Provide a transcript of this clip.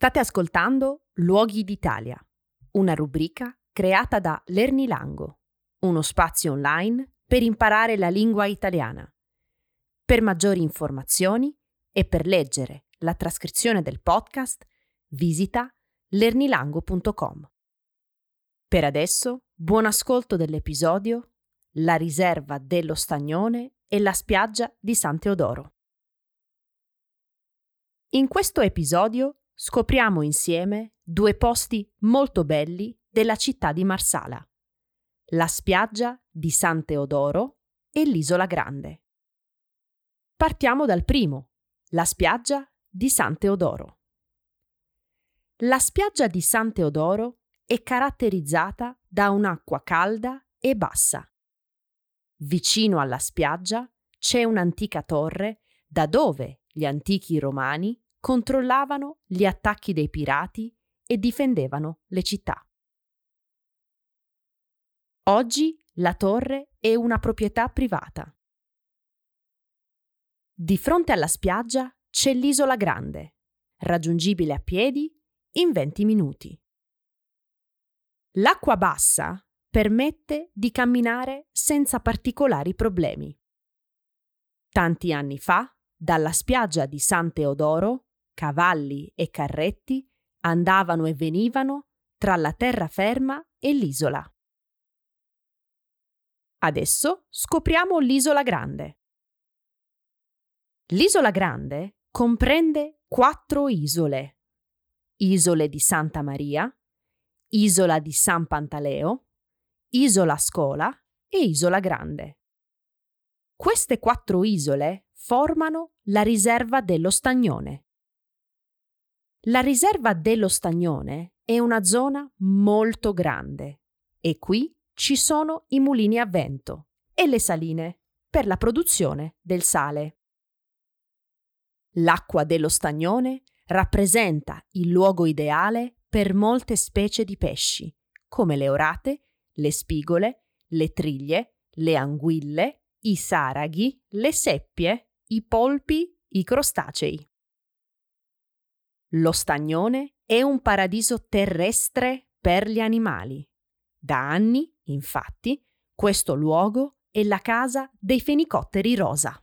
State ascoltando Luoghi d'Italia, una rubrica creata da Lernilango, uno spazio online per imparare la lingua italiana. Per maggiori informazioni e per leggere la trascrizione del podcast, visita lernilango.com. Per adesso, buon ascolto dell'episodio La riserva dello Stagnone e la spiaggia di San Teodoro. In questo episodio scopriamo insieme due posti molto belli della città di Marsala, la spiaggia di San Teodoro e l'isola Grande. Partiamo dal primo, la spiaggia di San Teodoro. La spiaggia di San Teodoro è caratterizzata da un'acqua calda e bassa. Vicino alla spiaggia c'è un'antica torre da dove gli antichi romani controllavano gli attacchi dei pirati e difendevano le città. Oggi la torre è una proprietà privata. Di fronte alla spiaggia c'è l'isola grande, raggiungibile a piedi in 20 minuti. L'acqua bassa permette di camminare senza particolari problemi. Tanti anni fa, dalla spiaggia di San Teodoro cavalli e carretti andavano e venivano tra la terraferma e l'isola. Adesso scopriamo l'isola grande. L'isola grande comprende quattro isole. Isole di Santa Maria, Isola di San Pantaleo, Isola Scola e Isola Grande. Queste quattro isole formano la riserva dello Stagnone. La riserva dello Stagnone è una zona molto grande e qui ci sono i mulini a vento e le saline per la produzione del sale. L'acqua dello Stagnone rappresenta il luogo ideale per molte specie di pesci, come le orate, le spigole, le triglie, le anguille, i saraghi, le seppie, i polpi, i crostacei. Lo stagnone è un paradiso terrestre per gli animali. Da anni, infatti, questo luogo è la casa dei fenicotteri rosa.